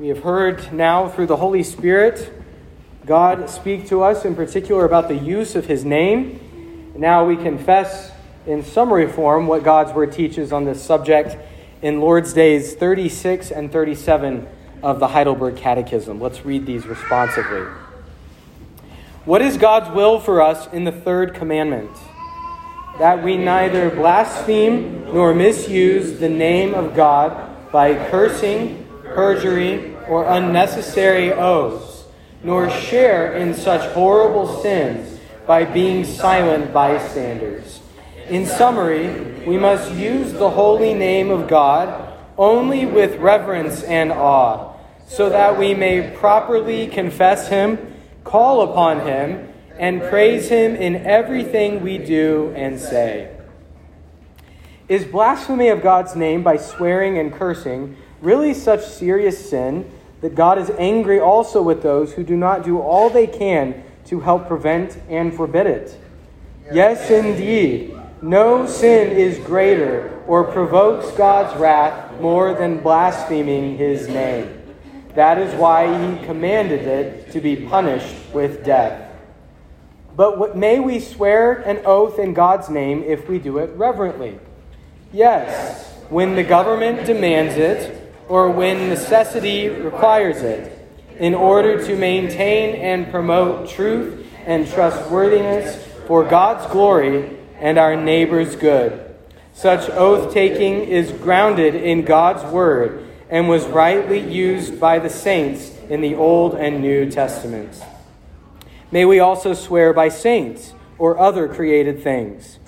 We have heard now through the Holy Spirit God speak to us in particular about the use of his name. Now we confess in summary form what God's word teaches on this subject in Lord's Days 36 and 37 of the Heidelberg Catechism. Let's read these responsively. What is God's will for us in the third commandment? That we neither blaspheme nor misuse the name of God by cursing, perjury, or unnecessary oaths, nor share in such horrible sins by being silent bystanders. In summary, we must use the holy name of God only with reverence and awe, so that we may properly confess Him call upon him, and praise him in everything we do and say. Is blasphemy of God's name by swearing and cursing really such serious sin that God is angry also with those who do not do all they can to help prevent and forbid it? Yes, indeed. No sin is greater or provokes God's wrath more than blaspheming his name. That is why he commanded it to be punished with death. But what, may we swear an oath in God's name if we do it reverently? Yes, when the government demands it or when necessity requires it, in order to maintain and promote truth and trustworthiness for God's glory and our neighbor's good. Such oath taking is grounded in God's word and was rightly used by the saints in the Old and New Testaments. May we also swear by saints or other created things.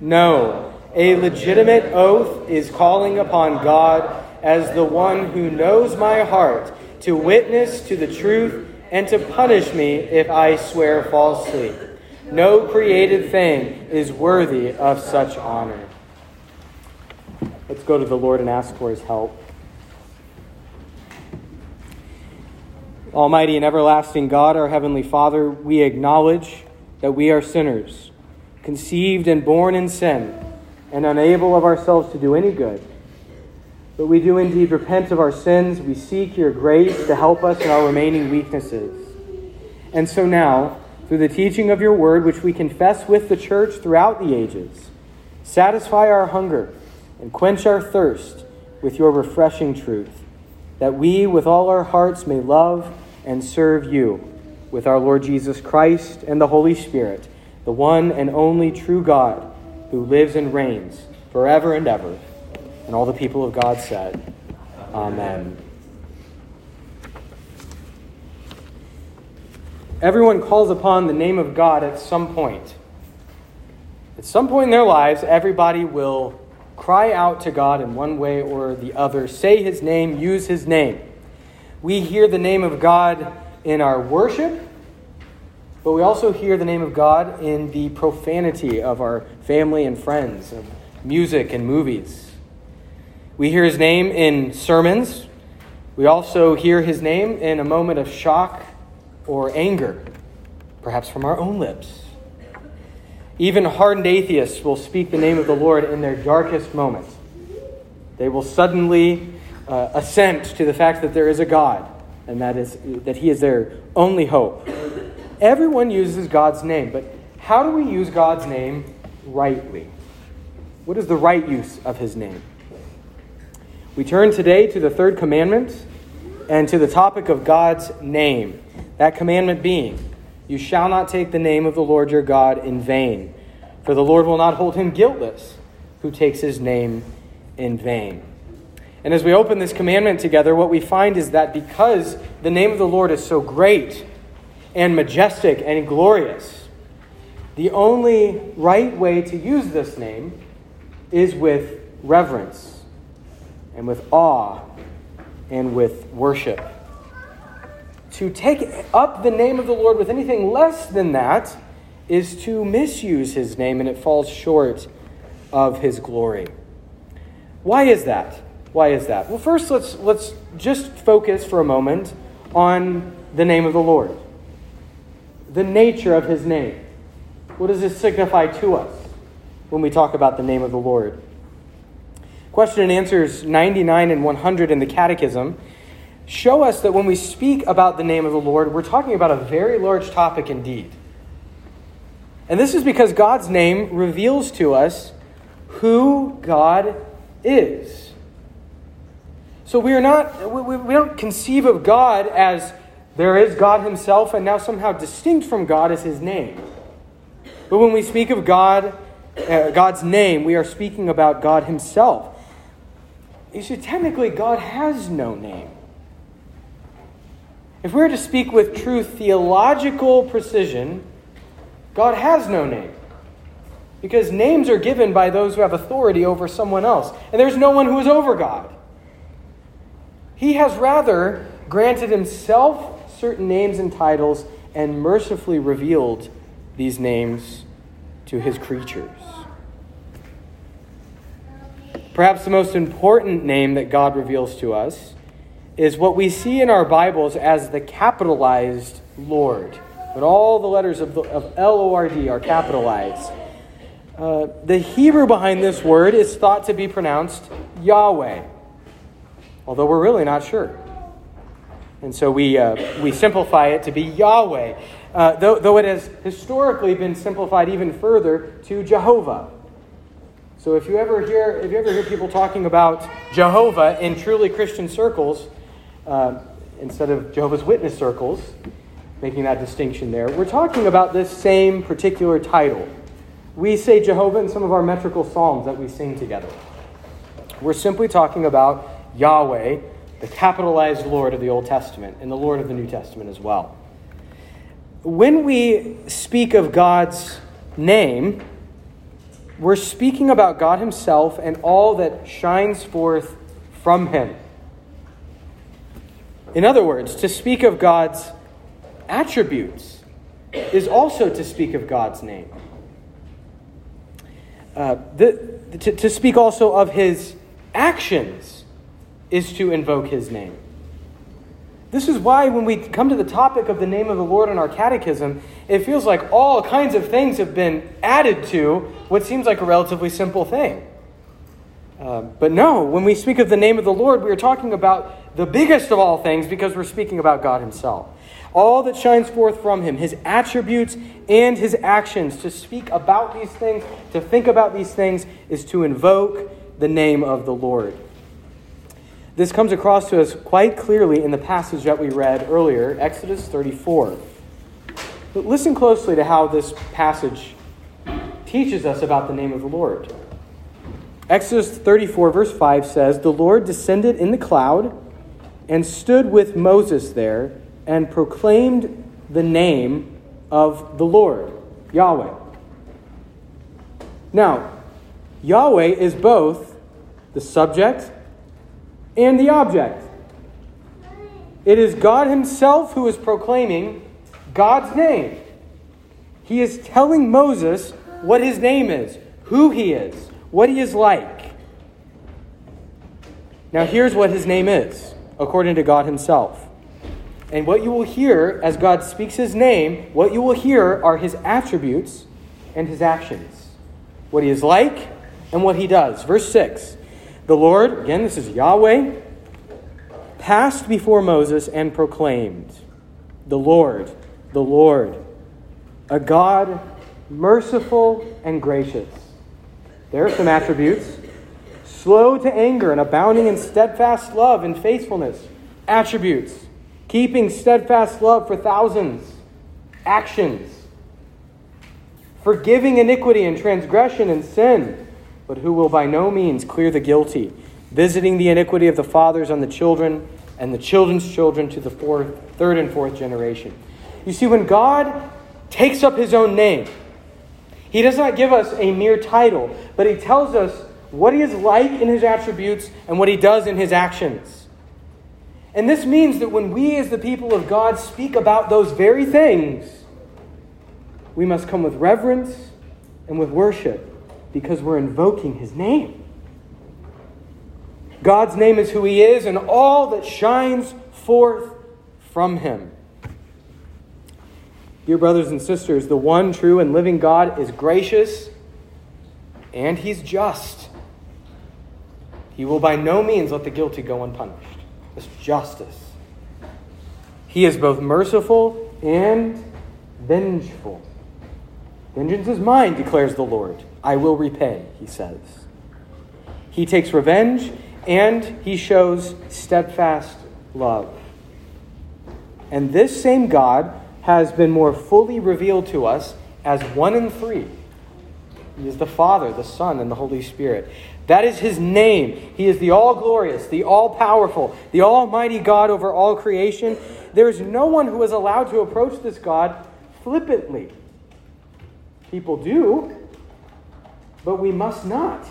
No, a legitimate oath is calling upon God as the one who knows my heart to witness to the truth and to punish me if I swear falsely. No created thing is worthy of such honor. Let's go to the Lord and ask for his help. Almighty and everlasting God, our Heavenly Father, we acknowledge that we are sinners, conceived and born in sin, and unable of ourselves to do any good. But we do indeed repent of our sins. We seek your grace to help us in our remaining weaknesses. And so now, through the teaching of your word, which we confess with the church throughout the ages, satisfy our hunger and quench our thirst with your refreshing truth that we with all our hearts may love and serve you with our Lord Jesus Christ and the Holy Spirit, the one and only true God who lives and reigns forever and ever. And all the people of God said, Amen. Everyone calls upon the name of God at some point. At some point in their lives, everybody will cry out to God in one way or the other, say his name, use his name. We hear the name of God in our worship, but we also hear the name of God in the profanity of our family and friends, of music and movies. We hear his name in sermons. We also hear his name in a moment of shock or anger, perhaps from our own lips. Even hardened atheists will speak the name of the Lord in their darkest moments. They will suddenly uh, assent to the fact that there is a God and that, is, that He is their only hope. Everyone uses God's name, but how do we use God's name rightly? What is the right use of His name? We turn today to the third commandment and to the topic of God's name. That commandment being, you shall not take the name of the Lord your God in vain, for the Lord will not hold him guiltless who takes his name in vain. And as we open this commandment together, what we find is that because the name of the Lord is so great and majestic and glorious, the only right way to use this name is with reverence and with awe and with worship to take up the name of the Lord with anything less than that is to misuse his name and it falls short of his glory. Why is that? Why is that? Well, first let's let's just focus for a moment on the name of the Lord. The nature of his name. What does this signify to us when we talk about the name of the Lord? Question and answers 99 and 100 in the Catechism show us that when we speak about the name of the Lord, we're talking about a very large topic indeed. And this is because God's name reveals to us who God is. So we are not we, we don't conceive of God as there is God himself and now somehow distinct from God is his name. But when we speak of God uh, God's name, we are speaking about God himself. You see technically God has no name. If we were to speak with true theological precision, God has no name. Because names are given by those who have authority over someone else. And there's no one who is over God. He has rather granted himself certain names and titles and mercifully revealed these names to his creatures. Perhaps the most important name that God reveals to us is what we see in our Bibles as the capitalized Lord. But all the letters of, of L O R D are capitalized. Uh, the Hebrew behind this word is thought to be pronounced Yahweh, although we're really not sure. And so we, uh, we simplify it to be Yahweh, uh, though, though it has historically been simplified even further to Jehovah. So if you ever hear, if you ever hear people talking about Jehovah in truly Christian circles, uh, instead of Jehovah's Witness circles, making that distinction there, we're talking about this same particular title. We say Jehovah in some of our metrical psalms that we sing together. We're simply talking about Yahweh, the capitalized Lord of the Old Testament, and the Lord of the New Testament as well. When we speak of God's name, we're speaking about God Himself and all that shines forth from Him. In other words, to speak of God's attributes is also to speak of God's name. Uh, the, to, to speak also of his actions is to invoke his name. This is why, when we come to the topic of the name of the Lord in our catechism, it feels like all kinds of things have been added to what seems like a relatively simple thing. Uh, but no, when we speak of the name of the Lord, we are talking about the biggest of all things because we're speaking about God Himself all that shines forth from him, his attributes and his actions. To speak about these things, to think about these things, is to invoke the name of the Lord. This comes across to us quite clearly in the passage that we read earlier, Exodus 34. But listen closely to how this passage teaches us about the name of the Lord. Exodus 34, verse 5 says, The Lord descended in the cloud and stood with Moses there and proclaimed the name of the Lord, Yahweh. Now, Yahweh is both the subject and the object. It is God Himself who is proclaiming God's name. He is telling Moses what his name is, who he is, what he is like. Now, here's what his name is, according to God Himself. And what you will hear as God speaks his name, what you will hear are his attributes and his actions. What he is like and what he does. Verse 6 The Lord, again, this is Yahweh, passed before Moses and proclaimed, The Lord, the Lord, a God merciful and gracious. There are some attributes. Slow to anger and abounding in steadfast love and faithfulness. Attributes keeping steadfast love for thousands, actions, forgiving iniquity and transgression and sin, but who will by no means clear the guilty, visiting the iniquity of the fathers on the children and the children's children to the fourth, third and fourth generation. You see, when God takes up his own name, he does not give us a mere title, but he tells us what he is like in his attributes and what he does in his actions. And this means that when we, as the people of God, speak about those very things, we must come with reverence and with worship because we're invoking his name. God's name is who he is and all that shines forth from him. Dear brothers and sisters, the one true and living God is gracious and he's just. He will by no means let the guilty go unpunished. It's justice. He is both merciful and vengeful. Vengeance is mine, declares the Lord. I will repay, he says. He takes revenge and he shows steadfast love. And this same God has been more fully revealed to us as one in three. He is the Father, the Son, and the Holy Spirit. That is his name. He is the all glorious, the all powerful, the almighty God over all creation. There is no one who is allowed to approach this God flippantly. People do, but we must not.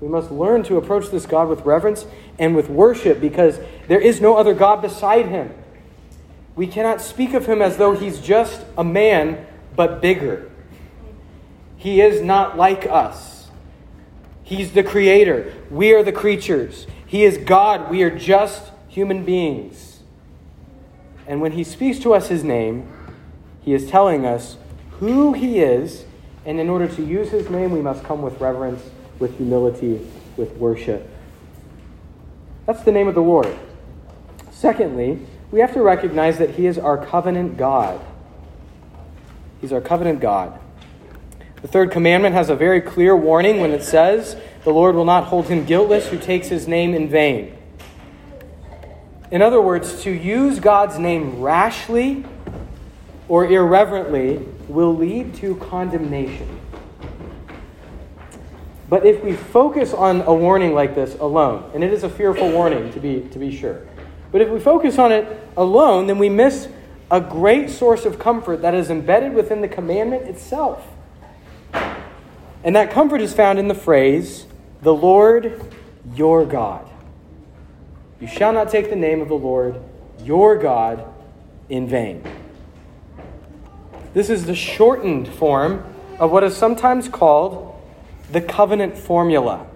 We must learn to approach this God with reverence and with worship because there is no other God beside him. We cannot speak of him as though he's just a man, but bigger. He is not like us. He's the creator. We are the creatures. He is God. We are just human beings. And when he speaks to us his name, he is telling us who he is, and in order to use his name, we must come with reverence, with humility, with worship. That's the name of the Lord. Secondly, we have to recognize that He is our covenant God. He's our covenant God. The third commandment has a very clear warning when it says, The Lord will not hold him guiltless who takes his name in vain. In other words, to use God's name rashly or irreverently will lead to condemnation. But if we focus on a warning like this alone, and it is a fearful warning to be, to be sure, but if we focus on it alone, then we miss a great source of comfort that is embedded within the commandment itself. And that comfort is found in the phrase, the Lord your God. You shall not take the name of the Lord your God in vain. This is the shortened form of what is sometimes called the covenant formula.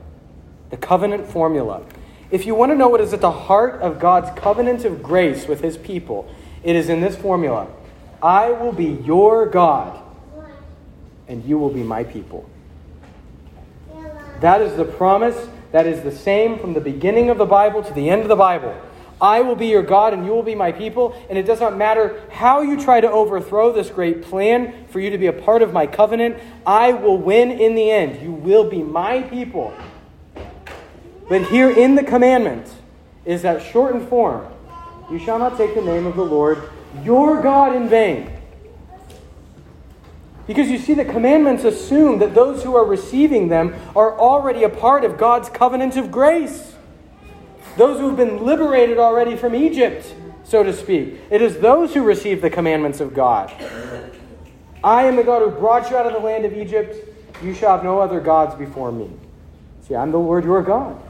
The covenant formula. If you want to know what is at the heart of God's covenant of grace with his people, it is in this formula I will be your God, and you will be my people. That is the promise that is the same from the beginning of the Bible to the end of the Bible. I will be your God and you will be my people. And it does not matter how you try to overthrow this great plan for you to be a part of my covenant, I will win in the end. You will be my people. But here in the commandment is that shortened form You shall not take the name of the Lord your God in vain. Because you see, the commandments assume that those who are receiving them are already a part of God's covenant of grace. Those who have been liberated already from Egypt, so to speak. It is those who receive the commandments of God. I am the God who brought you out of the land of Egypt. You shall have no other gods before me. See, I'm the Lord your God.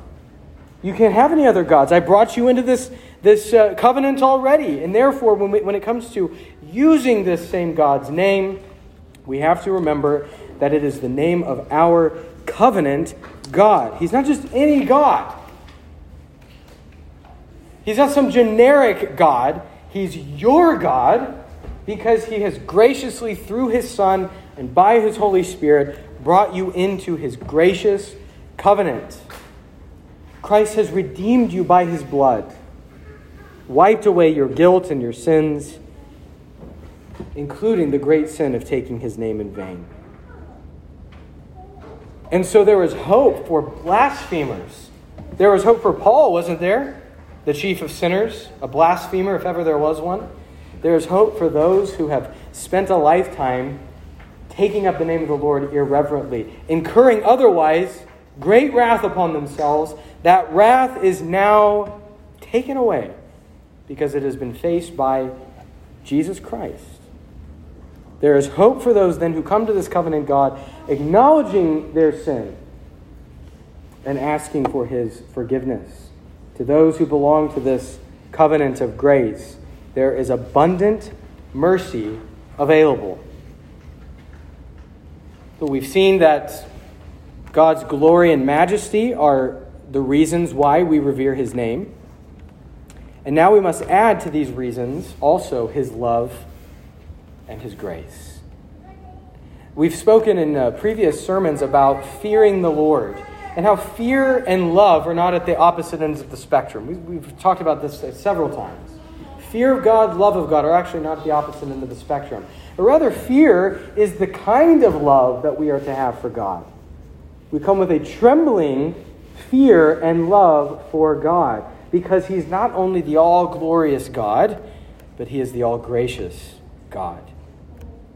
You can't have any other gods. I brought you into this, this uh, covenant already. And therefore, when, we, when it comes to using this same God's name, we have to remember that it is the name of our covenant God. He's not just any God, He's not some generic God. He's your God because He has graciously, through His Son and by His Holy Spirit, brought you into His gracious covenant. Christ has redeemed you by his blood, wiped away your guilt and your sins, including the great sin of taking his name in vain. And so there was hope for blasphemers. There was hope for Paul, wasn't there? The chief of sinners, a blasphemer, if ever there was one. There is hope for those who have spent a lifetime taking up the name of the Lord irreverently, incurring otherwise great wrath upon themselves, that wrath is now taken away because it has been faced by Jesus Christ. There is hope for those then who come to this covenant God, acknowledging their sin and asking for his forgiveness. To those who belong to this covenant of grace, there is abundant mercy available. But we've seen that God's glory and majesty are the reasons why we revere his name. And now we must add to these reasons also his love and his grace. We've spoken in uh, previous sermons about fearing the Lord and how fear and love are not at the opposite ends of the spectrum. We've, we've talked about this several times. Fear of God, love of God are actually not the opposite end of the spectrum. But rather, fear is the kind of love that we are to have for God. We come with a trembling fear and love for God because He's not only the all glorious God, but He is the all gracious God.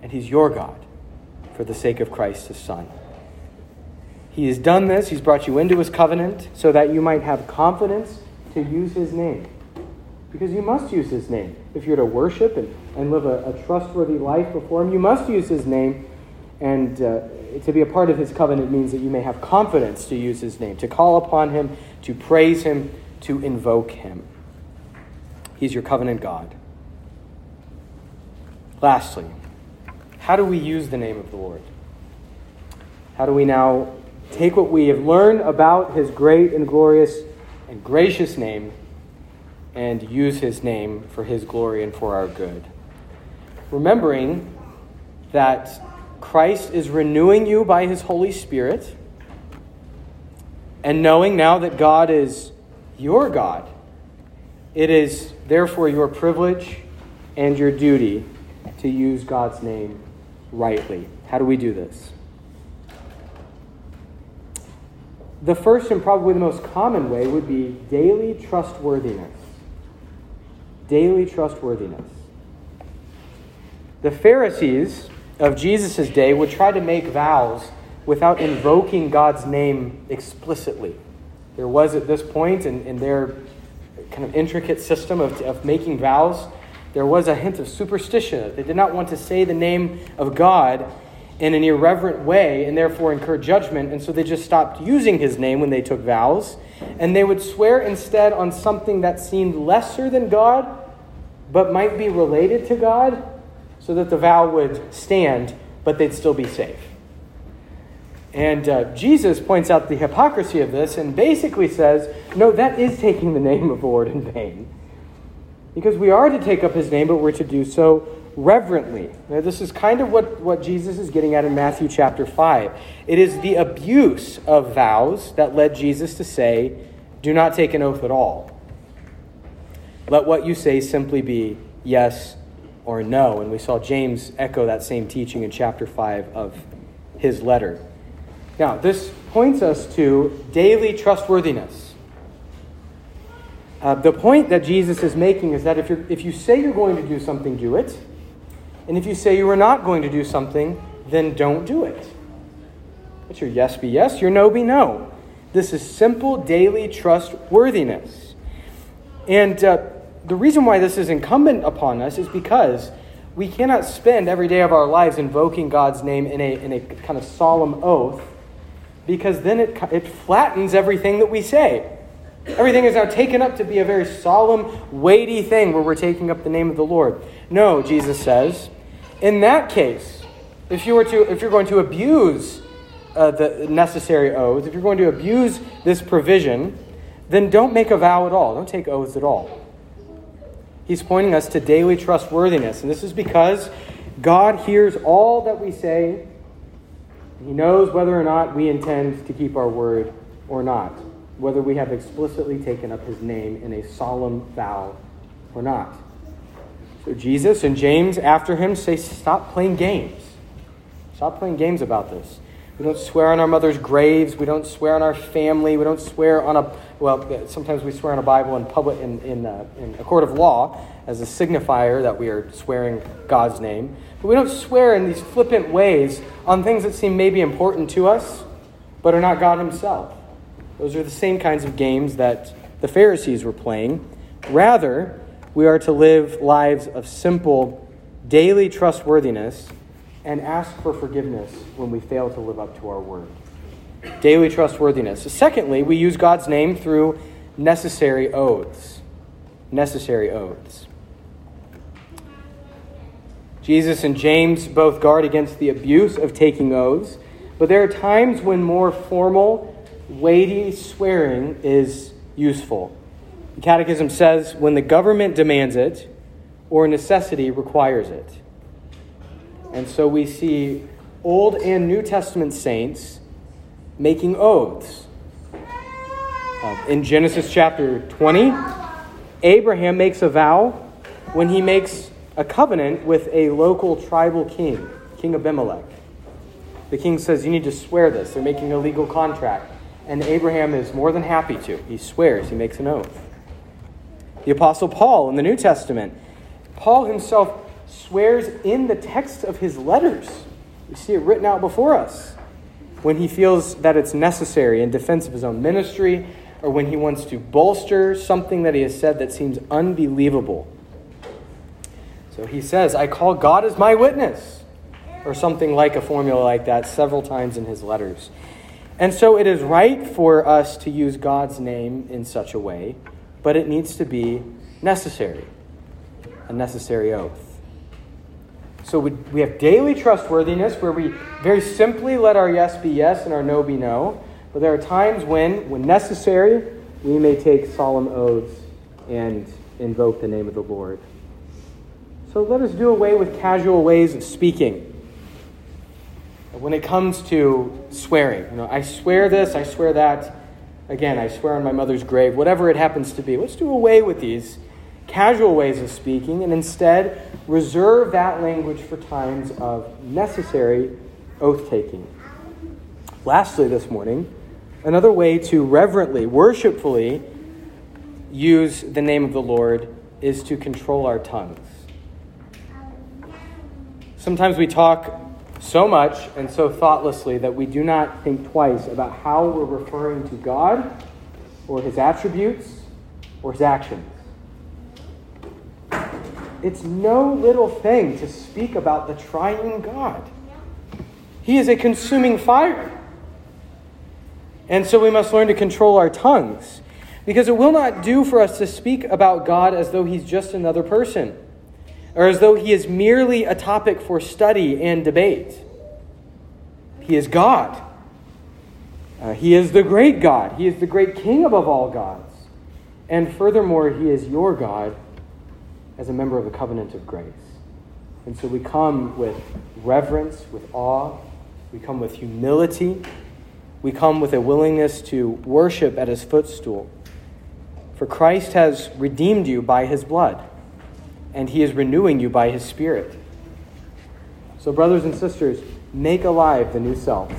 And He's your God for the sake of Christ, His Son. He has done this, He's brought you into His covenant so that you might have confidence to use His name. Because you must use His name. If you're to worship and, and live a, a trustworthy life before Him, you must use His name. And uh, to be a part of His covenant means that you may have confidence to use His name, to call upon Him, to praise Him, to invoke Him. He's your covenant God. Lastly, how do we use the name of the Lord? How do we now take what we have learned about his great and glorious and gracious name and use his name for his glory and for our good? Remembering that Christ is renewing you by his Holy Spirit, and knowing now that God is your God, it is therefore your privilege and your duty to use God's name rightly. How do we do this? The first and probably the most common way would be daily trustworthiness. Daily trustworthiness. The Pharisees of Jesus' day would try to make vows without invoking God's name explicitly. There was at this point in, in their kind of intricate system of, of making vows there was a hint of superstition. They did not want to say the name of God in an irreverent way and therefore incur judgment, and so they just stopped using his name when they took vows. And they would swear instead on something that seemed lesser than God, but might be related to God, so that the vow would stand, but they'd still be safe. And uh, Jesus points out the hypocrisy of this and basically says, no, that is taking the name of the Lord in vain. Because we are to take up his name, but we're to do so reverently. Now, this is kind of what, what Jesus is getting at in Matthew chapter 5. It is the abuse of vows that led Jesus to say, Do not take an oath at all. Let what you say simply be yes or no. And we saw James echo that same teaching in chapter 5 of his letter. Now, this points us to daily trustworthiness. Uh, the point that Jesus is making is that if, you if you say you're going to do something, do it. And if you say you are not going to do something, then don't do it. Let your yes be yes, your no be no. This is simple daily trustworthiness. And uh, the reason why this is incumbent upon us is because we cannot spend every day of our lives invoking God's name in a, in a kind of solemn oath, because then it, it flattens everything that we say. Everything is now taken up to be a very solemn, weighty thing where we're taking up the name of the Lord. No, Jesus says. In that case, if you were to if you're going to abuse uh, the necessary oaths, if you're going to abuse this provision, then don't make a vow at all. Don't take oaths at all. He's pointing us to daily trustworthiness, and this is because God hears all that we say. He knows whether or not we intend to keep our word or not whether we have explicitly taken up his name in a solemn vow or not. So Jesus and James after him say, Stop playing games. Stop playing games about this. We don't swear on our mother's graves. We don't swear on our family. We don't swear on a, well, sometimes we swear on a Bible in public, in, in, uh, in a court of law as a signifier that we are swearing God's name. But we don't swear in these flippant ways on things that seem maybe important to us, but are not God Himself. Those are the same kinds of games that the Pharisees were playing. Rather, we are to live lives of simple, daily trustworthiness and ask for forgiveness when we fail to live up to our word. Daily trustworthiness. Secondly, we use God's name through necessary oaths. Necessary oaths. Jesus and James both guard against the abuse of taking oaths, but there are times when more formal weighty swearing is useful. The Catechism says when the government demands it or necessity requires it. And so we see Old and New Testament saints making oaths. Uh, in Genesis chapter 20, Abraham makes a vow when he makes a covenant with a local tribal king, King Abimelech. The king says, You need to swear this. They're making a legal contract. And Abraham is more than happy to. He swears, he makes an oath. The Apostle Paul in the New Testament, Paul himself swears in the text of his letters. We see it written out before us when he feels that it's necessary in defense of his own ministry or when he wants to bolster something that he has said that seems unbelievable. So he says, I call God as my witness, or something like a formula like that several times in his letters. And so it is right for us to use God's name in such a way, but it needs to be necessary, a necessary oath. So we, we have daily trustworthiness where we very simply let our yes be yes and our no be no. But there are times when, when necessary, we may take solemn oaths and invoke the name of the Lord. So let us do away with casual ways of speaking. When it comes to swearing, you know, I swear this, I swear that. Again, I swear on my mother's grave, whatever it happens to be. Let's do away with these casual ways of speaking and instead reserve that language for times of necessary oath taking. Lastly, this morning, another way to reverently, worshipfully use the name of the Lord is to control our tongues. Sometimes we talk so much and so thoughtlessly that we do not think twice about how we're referring to God or his attributes or his actions. It's no little thing to speak about the triune God. He is a consuming fire. And so we must learn to control our tongues because it will not do for us to speak about God as though he's just another person or as though he is merely a topic for study and debate. He is God. Uh, he is the great God. He is the great King above all gods. And furthermore, he is your God as a member of the covenant of grace. And so we come with reverence, with awe, we come with humility, we come with a willingness to worship at his footstool. For Christ has redeemed you by his blood, and he is renewing you by his spirit. So, brothers and sisters, make alive the new self.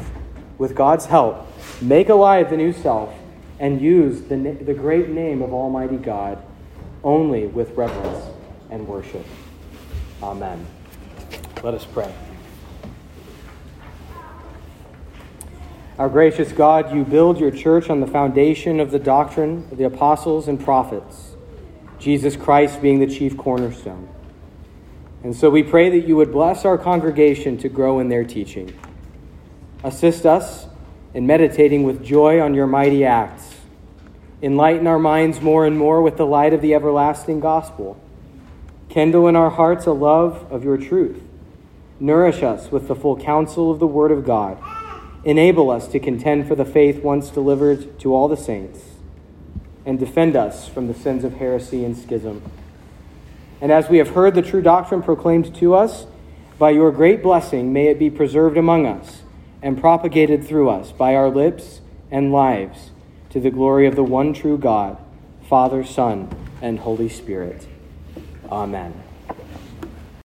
With God's help, make alive the new self and use the, the great name of Almighty God only with reverence and worship. Amen. Let us pray. Our gracious God, you build your church on the foundation of the doctrine of the apostles and prophets, Jesus Christ being the chief cornerstone. And so we pray that you would bless our congregation to grow in their teaching. Assist us in meditating with joy on your mighty acts. Enlighten our minds more and more with the light of the everlasting gospel Kindle in our hearts a love of your truth. Nourish us with the full counsel of the Word of God. Enable us to contend for the faith once delivered to all the saints. And defend us from the sins of heresy and schism. And as we have heard the true doctrine proclaimed to us, by your great blessing may it be preserved among us and propagated through us by our lips and lives to the glory of the one true God, Father, Son, and Holy Spirit. Amen.